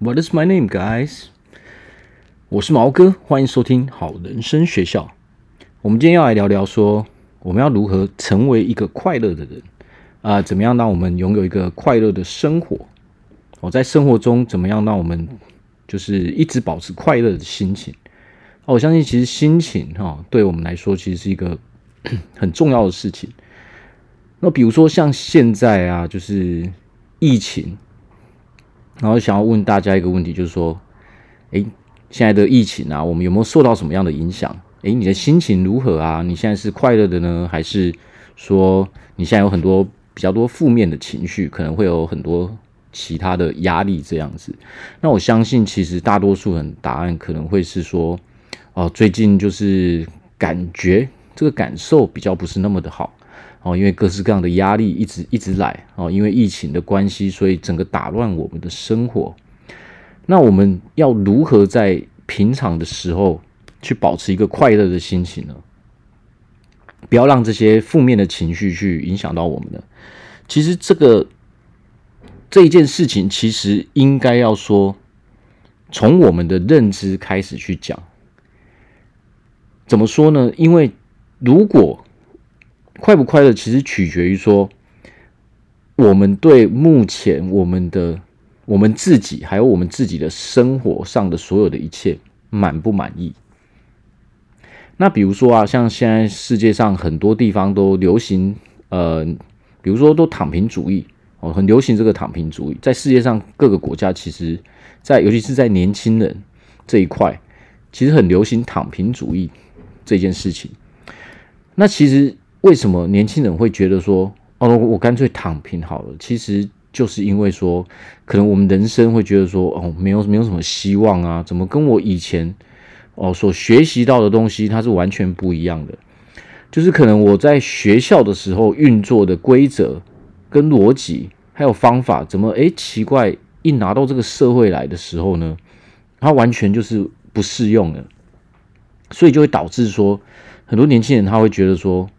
What is my name, guys？我是毛哥，欢迎收听好人生学校。我们今天要来聊聊说，我们要如何成为一个快乐的人啊、怎么样让我们拥有一个快乐的生活？我、哦、在生活中怎么样让我们就是一直保持快乐的心情？我相信其实心情哈、哦，对我们来说其实是一个 很重要的事情。那比如说像现在啊，就是疫情。然后想要问大家一个问题，就是说，诶，现在的疫情啊，我们有没有受到什么样的影响？诶，你的心情如何啊？你现在是快乐的呢，还是说你现在有很多比较多负面的情绪，可能会有很多其他的压力这样子？那我相信，其实大多数人答案可能会是说，哦，最近就是感觉这个感受比较不是那么的好。哦，因为各式各样的压力一直一直来哦，因为疫情的关系，所以整个打乱我们的生活。那我们要如何在平常的时候去保持一个快乐的心情呢？不要让这些负面的情绪去影响到我们呢？其实这个这一件事情，其实应该要说从我们的认知开始去讲。怎么说呢？因为如果快不快乐，其实取决于说，我们对目前我们的我们自己，还有我们自己的生活上的所有的一切满不满意。那比如说啊，像现在世界上很多地方都流行，呃，比如说都躺平主义哦，很流行这个躺平主义，在世界上各个国家，其实，在尤其是在年轻人这一块，其实很流行躺平主义这件事情。那其实。为什么年轻人会觉得说，哦，我干脆躺平好了？其实就是因为说，可能我们人生会觉得说，哦，没有没有什么希望啊，怎么跟我以前哦所学习到的东西它是完全不一样的？就是可能我在学校的时候运作的规则跟逻辑还有方法，怎么诶奇怪，一拿到这个社会来的时候呢，它完全就是不适用的，所以就会导致说，很多年轻人他会觉得说。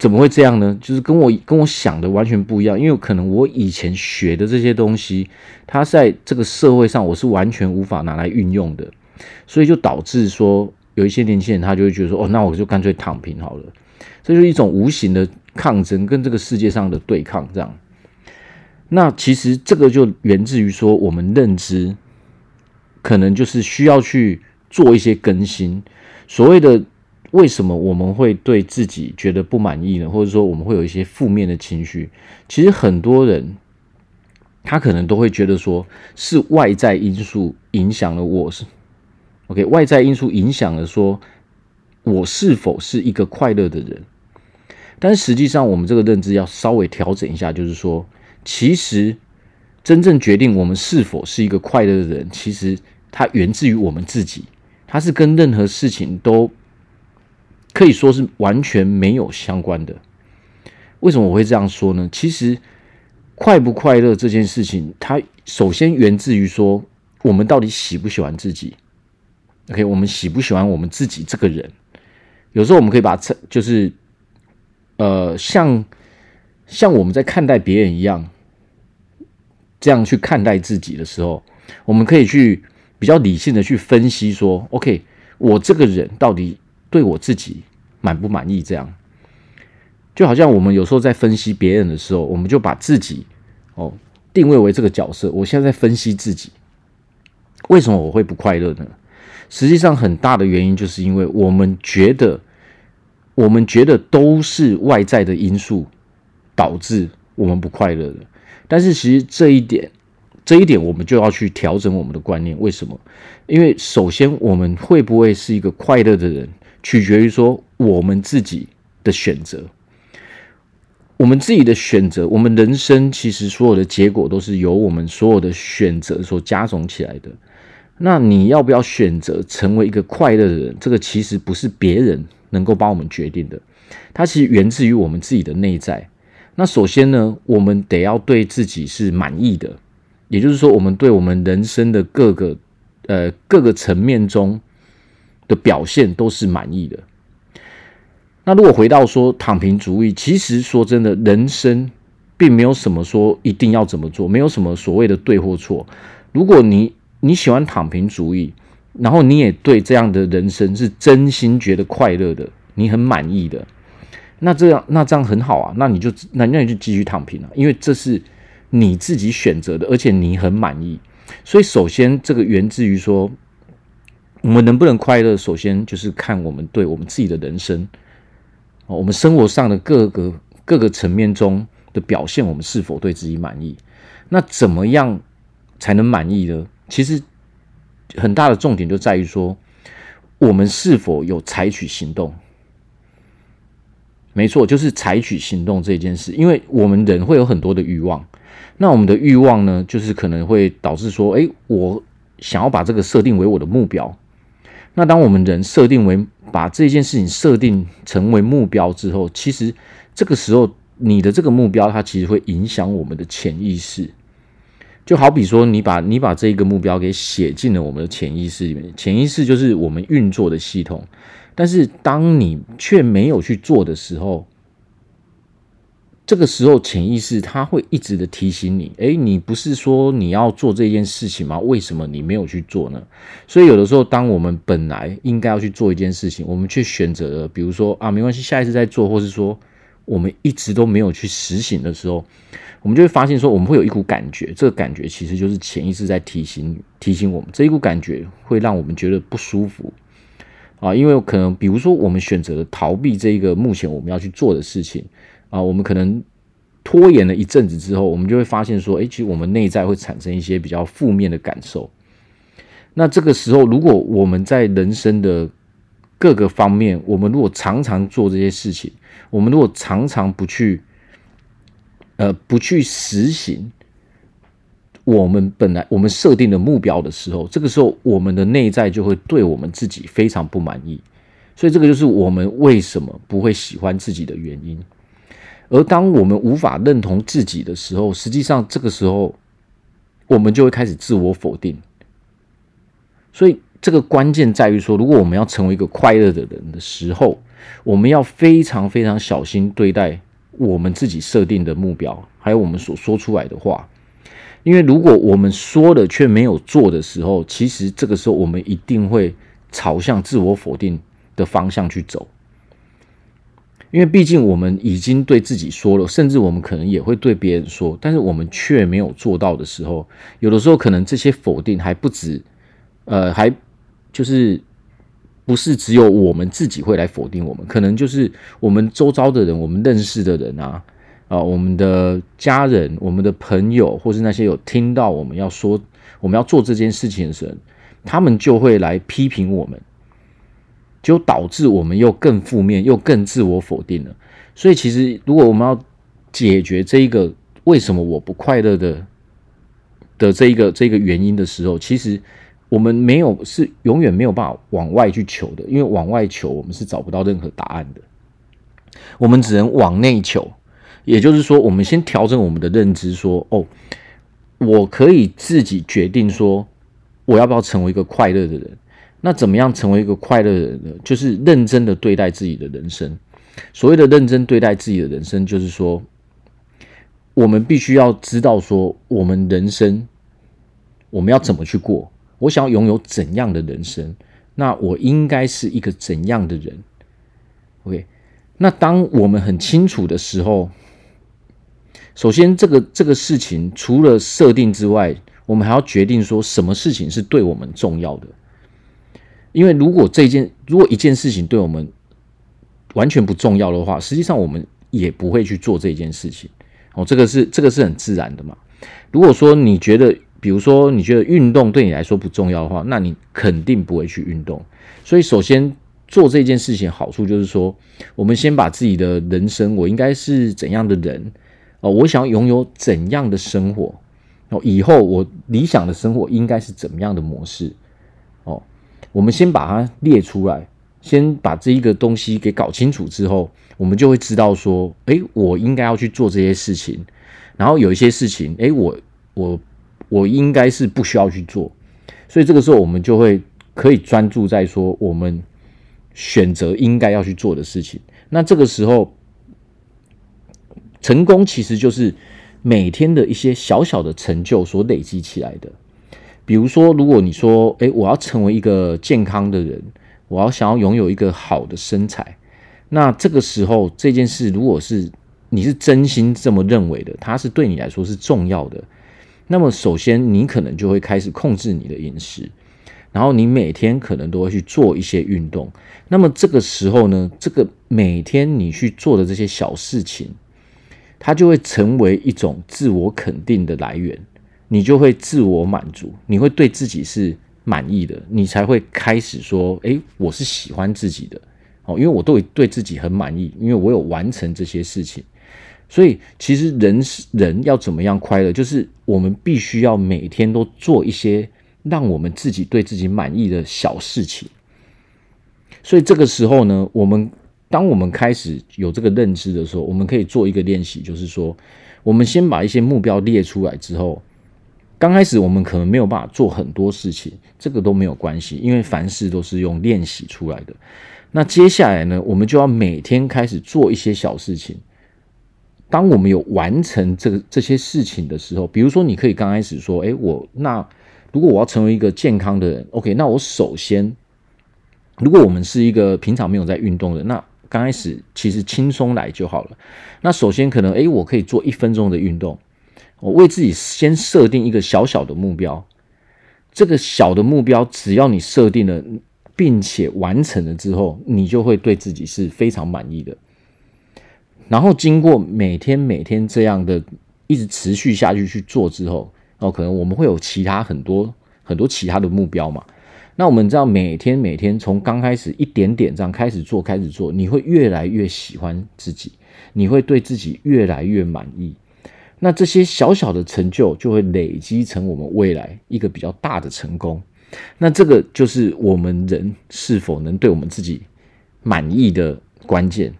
怎么会这样呢？就是跟我跟我想的完全不一样，因为可能我以前学的这些东西，它在这个社会上我是完全无法拿来运用的，所以就导致说有一些年轻人他就会觉得说，哦，那我就干脆躺平好了，这就是一种无形的抗争，跟这个世界上的对抗这样。那其实这个就源自于说，我们认知可能就是需要去做一些更新，所谓的。为什么我们会对自己觉得不满意呢？或者说我们会有一些负面的情绪？其实很多人他可能都会觉得说是外在因素影响了我，是 OK，外在因素影响了说我是否是一个快乐的人。但实际上，我们这个认知要稍微调整一下，就是说，其实真正决定我们是否是一个快乐的人，其实它源自于我们自己，它是跟任何事情都。可以说是完全没有相关的。为什么我会这样说呢？其实，快不快乐这件事情，它首先源自于说，我们到底喜不喜欢自己。OK，我们喜不喜欢我们自己这个人？有时候我们可以把这就是，呃，像像我们在看待别人一样，这样去看待自己的时候，我们可以去比较理性的去分析说，OK，我这个人到底。对我自己满不满意？这样就好像我们有时候在分析别人的时候，我们就把自己哦定位为这个角色。我现在在分析自己，为什么我会不快乐呢？实际上，很大的原因就是因为我们觉得，我们觉得都是外在的因素导致我们不快乐的。但是，其实这一点，这一点我们就要去调整我们的观念。为什么？因为首先，我们会不会是一个快乐的人？取决于说我们自己的选择，我们自己的选择，我们人生其实所有的结果都是由我们所有的选择所加总起来的。那你要不要选择成为一个快乐的人？这个其实不是别人能够帮我们决定的，它其实源自于我们自己的内在。那首先呢，我们得要对自己是满意的，也就是说，我们对我们人生的各个呃各个层面中。的表现都是满意的。那如果回到说躺平主义，其实说真的，人生并没有什么说一定要怎么做，没有什么所谓的对或错。如果你你喜欢躺平主义，然后你也对这样的人生是真心觉得快乐的，你很满意的，那这样那这样很好啊，那你就那那你就继续躺平啊，因为这是你自己选择的，而且你很满意。所以首先这个源自于说，我们能不能快乐，首先就是看我们对我们自己的人生，我们生活上的各个各个层面中的表现，我们是否对自己满意？那怎么样才能满意呢？其实。很大的重点就在于说，我们是否有采取行动？没错，就是采取行动这件事。因为我们人会有很多的欲望，那我们的欲望呢，就是可能会导致说，诶，我想要把这个设定为我的目标。那当我们人设定为把这件事情设定成为目标之后，其实这个时候你的这个目标，它其实会影响我们的潜意识。就好比说，你把你把这一个目标给写进了我们的潜意识里面，潜意识就是我们运作的系统。但是，当你却没有去做的时候，这个时候潜意识它会一直的提醒你：诶，你不是说你要做这件事情吗？为什么你没有去做呢？所以，有的时候，当我们本来应该要去做一件事情，我们却选择了，比如说啊，没关系，下一次再做，或是说我们一直都没有去实行的时候。我们就会发现，说我们会有一股感觉，这个感觉其实就是潜意识在提醒提醒我们，这一股感觉会让我们觉得不舒服啊，因为可能比如说我们选择了逃避这一个目前我们要去做的事情啊，我们可能拖延了一阵子之后，我们就会发现说，诶，其实我们内在会产生一些比较负面的感受。那这个时候，如果我们在人生的各个方面，我们如果常常做这些事情，我们如果常常不去。呃，不去实行我们本来我们设定的目标的时候，这个时候我们的内在就会对我们自己非常不满意，所以这个就是我们为什么不会喜欢自己的原因。而当我们无法认同自己的时候，实际上这个时候我们就会开始自我否定。所以这个关键在于说，如果我们要成为一个快乐的人的时候，我们要非常非常小心对待。我们自己设定的目标，还有我们所说出来的话，因为如果我们说了却没有做的时候，其实这个时候我们一定会朝向自我否定的方向去走。因为毕竟我们已经对自己说了，甚至我们可能也会对别人说，但是我们却没有做到的时候，有的时候可能这些否定还不止，呃，还就是。不是只有我们自己会来否定我们，可能就是我们周遭的人，我们认识的人啊，啊，我们的家人、我们的朋友，或是那些有听到我们要说我们要做这件事情的人，他们就会来批评我们，就导致我们又更负面，又更自我否定了。所以，其实如果我们要解决这一个为什么我不快乐的的这一个这个原因的时候，其实。我们没有是永远没有办法往外去求的，因为往外求我们是找不到任何答案的。我们只能往内求，也就是说，我们先调整我们的认知，说：“哦，我可以自己决定说，我要不要成为一个快乐的人。那怎么样成为一个快乐的人呢？就是认真的对待自己的人生。所谓的认真对待自己的人生，就是说，我们必须要知道说，我们人生我们要怎么去过。”我想要拥有怎样的人生？那我应该是一个怎样的人？OK，那当我们很清楚的时候，首先这个这个事情除了设定之外，我们还要决定说什么事情是对我们重要的。因为如果这件如果一件事情对我们完全不重要的话，实际上我们也不会去做这件事情。哦，这个是这个是很自然的嘛。如果说你觉得，比如说，你觉得运动对你来说不重要的话，那你肯定不会去运动。所以，首先做这件事情好处就是说，我们先把自己的人生，我应该是怎样的人哦，我想拥有怎样的生活哦，以后我理想的生活应该是怎么样的模式，我们先把它列出来，先把这一个东西给搞清楚之后，我们就会知道说，诶，我应该要去做这些事情，然后有一些事情，诶，我我。我应该是不需要去做，所以这个时候我们就会可以专注在说我们选择应该要去做的事情。那这个时候，成功其实就是每天的一些小小的成就所累积起来的。比如说，如果你说，诶，我要成为一个健康的人，我要想要拥有一个好的身材，那这个时候这件事，如果是你是真心这么认为的，它是对你来说是重要的，那么首先你可能就会开始控制你的饮食，然后你每天可能都会去做一些运动。那么这个时候呢，这个每天你去做的这些小事情，它就会成为一种自我肯定的来源。你就会自我满足，你会对自己是满意的，你才会开始说：“诶，我是喜欢自己的哦，因为我都对自己很满意，因为我有完成这些事情。所以，其实人是人要怎么样快乐，就是我们必须要每天都做一些让我们自己对自己满意的小事情。所以这个时候呢，我们当我们开始有这个认知的时候，我们可以做一个练习，就是说，我们先把一些目标列出来之后。刚开始我们可能没有办法做很多事情，这个都没有关系，因为凡事都是用练习出来的。那接下来呢，我们就要每天开始做一些小事情。当我们有完成这个这些事情的时候，比如说你可以刚开始说：“诶，我那如果我要成为一个健康的人，OK，那我首先，如果我们是一个平常没有在运动的，那刚开始其实轻松来就好了。那首先可能诶，我可以做一分钟的运动。”我为自己先设定一个小小的目标，这个小的目标，只要你设定了，并且完成了之后，你就会对自己是非常满意的。然后经过每天每天这样的一直持续下去去做之后，哦，可能我们会有其他很多很多其他的目标嘛。那我们知道每天每天从刚开始一点点这样开始做，开始做，你会越来越喜欢自己，你会对自己越来越满意。那这些小小的成就就会累积成我们未来一个比较大的成功。那这个就是我们人是否能对我们自己满意的关键。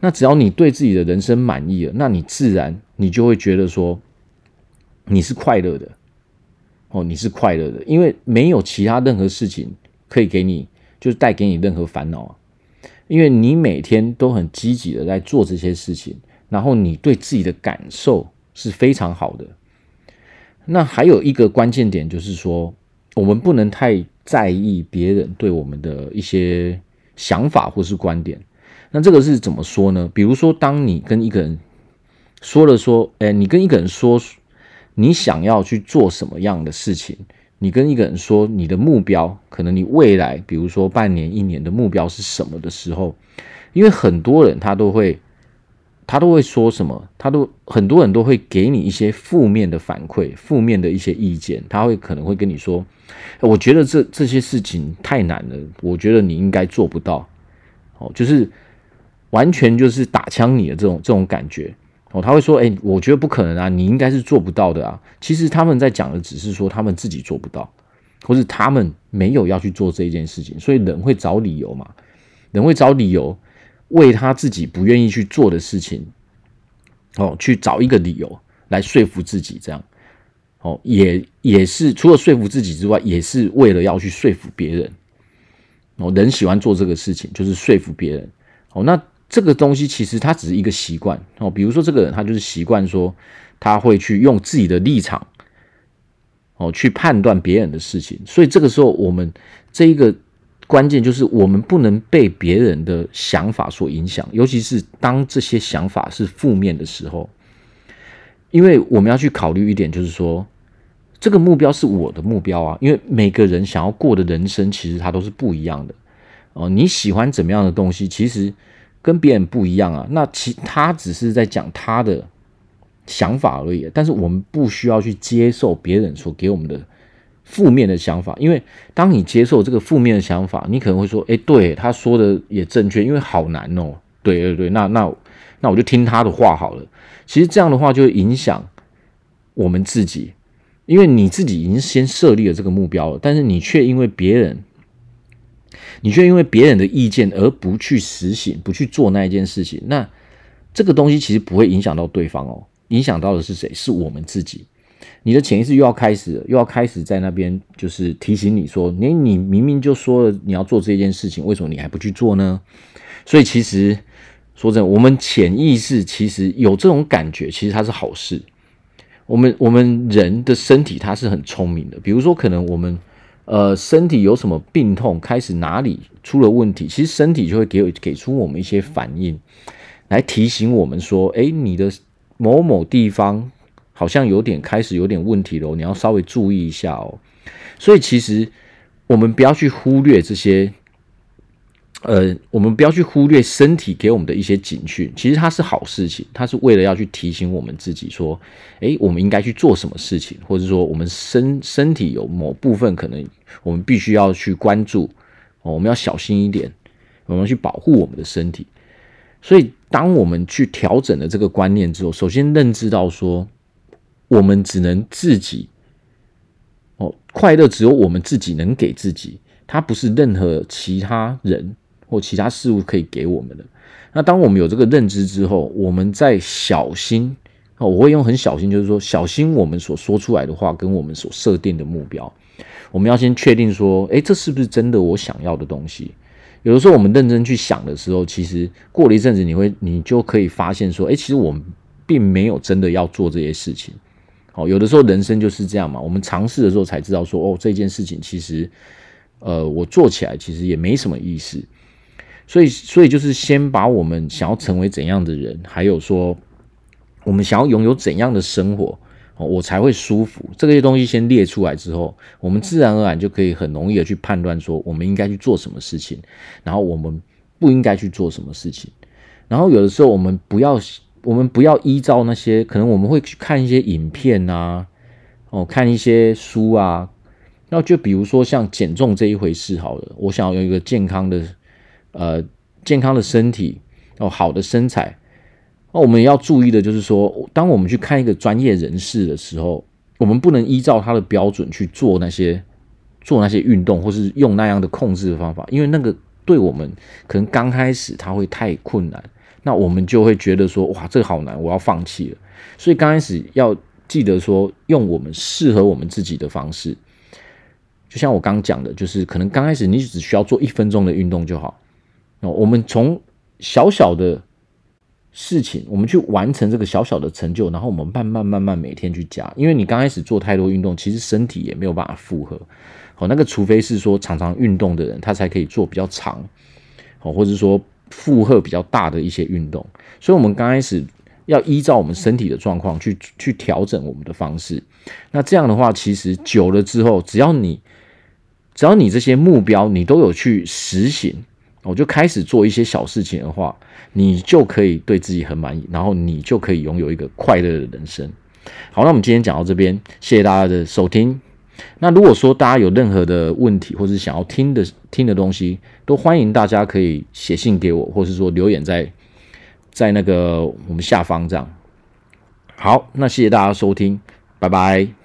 那只要你对自己的人生满意了，那你自然你就会觉得说你是快乐的。哦，你是快乐的，因为没有其他任何事情可以给你，就是带给你任何烦恼啊。因为你每天都很积极的在做这些事情，然后你对自己的感受。是非常好的。那还有一个关键点，就是说，我们不能太在意别人对我们的一些想法或是观点。那这个是怎么说呢？比如说，当你跟一个人说了说，哎，你跟一个人说你想要去做什么样的事情，你跟一个人说你的目标，可能你未来，比如说半年、一年的目标是什么的时候，因为很多人他都会。他都会说什么？他都很多人都会给你一些负面的反馈，负面的一些意见。他会可能会跟你说：“我觉得这这些事情太难了，我觉得你应该做不到。”哦，就是完全就是打枪你的这种这种感觉。哦，他会说：“哎，我觉得不可能啊，你应该是做不到的啊。”其实他们在讲的只是说他们自己做不到，或是他们没有要去做这一件事情。所以人会找理由嘛？人会找理由。为他自己不愿意去做的事情，哦，去找一个理由来说服自己，这样，哦，也也是除了说服自己之外，也是为了要去说服别人。哦，人喜欢做这个事情，就是说服别人。哦，那这个东西其实它只是一个习惯。哦，比如说这个人他就是习惯说他会去用自己的立场，哦，去判断别人的事情。所以这个时候我们这一个。关键就是我们不能被别人的想法所影响，尤其是当这些想法是负面的时候，因为我们要去考虑一点，就是说这个目标是我的目标啊，因为每个人想要过的人生其实它都是不一样的哦。你喜欢怎么样的东西，其实跟别人不一样啊。那其他只是在讲他的想法而已，但是我们不需要去接受别人所给我们的。负面的想法，因为当你接受这个负面的想法，你可能会说：“诶，对，他说的也正确，因为好难哦。”对对对，那那那我就听他的话好了。其实这样的话就会影响我们自己，因为你自己已经先设立了这个目标了，但是你却因为别人，你却因为别人的意见而不去实行，不去做那一件事情，那这个东西其实不会影响到对方哦，影响到的是谁？是我们自己。你的潜意识又要开始，又要开始在那边，就是提醒你说，你你明明就说了你要做这件事情，为什么你还不去做呢？所以其实说真的，我们潜意识其实有这种感觉，其实它是好事。我们我们人的身体它是很聪明的，比如说可能我们呃身体有什么病痛，开始哪里出了问题，其实身体就会给给出我们一些反应，来提醒我们说，哎，你的某某地方好像有点开始有点问题了，你要稍微注意一下哦。所以其实我们不要去忽略这些。呃，我们不要去忽略身体给我们的一些警讯，其实它是好事情，它是为了要去提醒我们自己说，诶，我们应该去做什么事情，或者说我们身身体有某部分可能我们必须要去关注，哦，我们要小心一点，我们去保护我们的身体。所以，当我们去调整了这个观念之后，首先认知到说，我们只能自己，哦，快乐只有我们自己能给自己，它不是任何其他人。或其他事物可以给我们的。那当我们有这个认知之后，我们再小心哦，我会用很小心，就是说小心我们所说出来的话跟我们所设定的目标。我们要先确定说，诶，这是不是真的我想要的东西？有的时候我们认真去想的时候，其实过了一阵子，你会你就可以发现说，诶，其实我们并没有真的要做这些事情。哦，有的时候人生就是这样嘛，我们尝试的时候才知道说，哦，这件事情其实，呃，我做起来其实也没什么意思。所以，所以就是先把我们想要成为怎样的人，还有说我们想要拥有怎样的生活，哦，我才会舒服。这些东西先列出来之后，我们自然而然就可以很容易的去判断说，我们应该去做什么事情，然后我们不应该去做什么事情。然后有的时候，我们不要，我们不要依照那些可能我们会去看一些影片啊，哦，看一些书啊。那就比如说像减重这一回事，好了，我想要有一个健康的。呃，健康的身体哦，好的身材。那我们要注意的就是说，当我们去看一个专业人士的时候，我们不能依照他的标准去做那些做那些运动，或是用那样的控制的方法，因为那个对我们可能刚开始他会太困难，那我们就会觉得说，哇，这个好难，我要放弃了。所以刚开始要记得说，用我们适合我们自己的方式。就像我刚讲的，就是可能刚开始你只需要做一分钟的运动就好。那我们从小小的事情，我们去完成这个小小的成就，然后我们慢慢慢慢每天去加。因为你刚开始做太多运动，其实身体也没有办法负荷。好，那个除非是说常常运动的人，他才可以做比较长，好，或者说负荷比较大的一些运动。所以，我们刚开始要依照我们身体的状况去去调整我们的方式。那这样的话，其实久了之后，只要你只要你这些目标你都有去实行。我就开始做一些小事情的话，你就可以对自己很满意，然后你就可以拥有一个快乐的人生。好，那我们今天讲到这边，谢谢大家的收听。那如果说大家有任何的问题，或是想要听的听的东西，都欢迎大家可以写信给我，或是说留言在在那个我们下方这样。好，那谢谢大家收听，拜拜。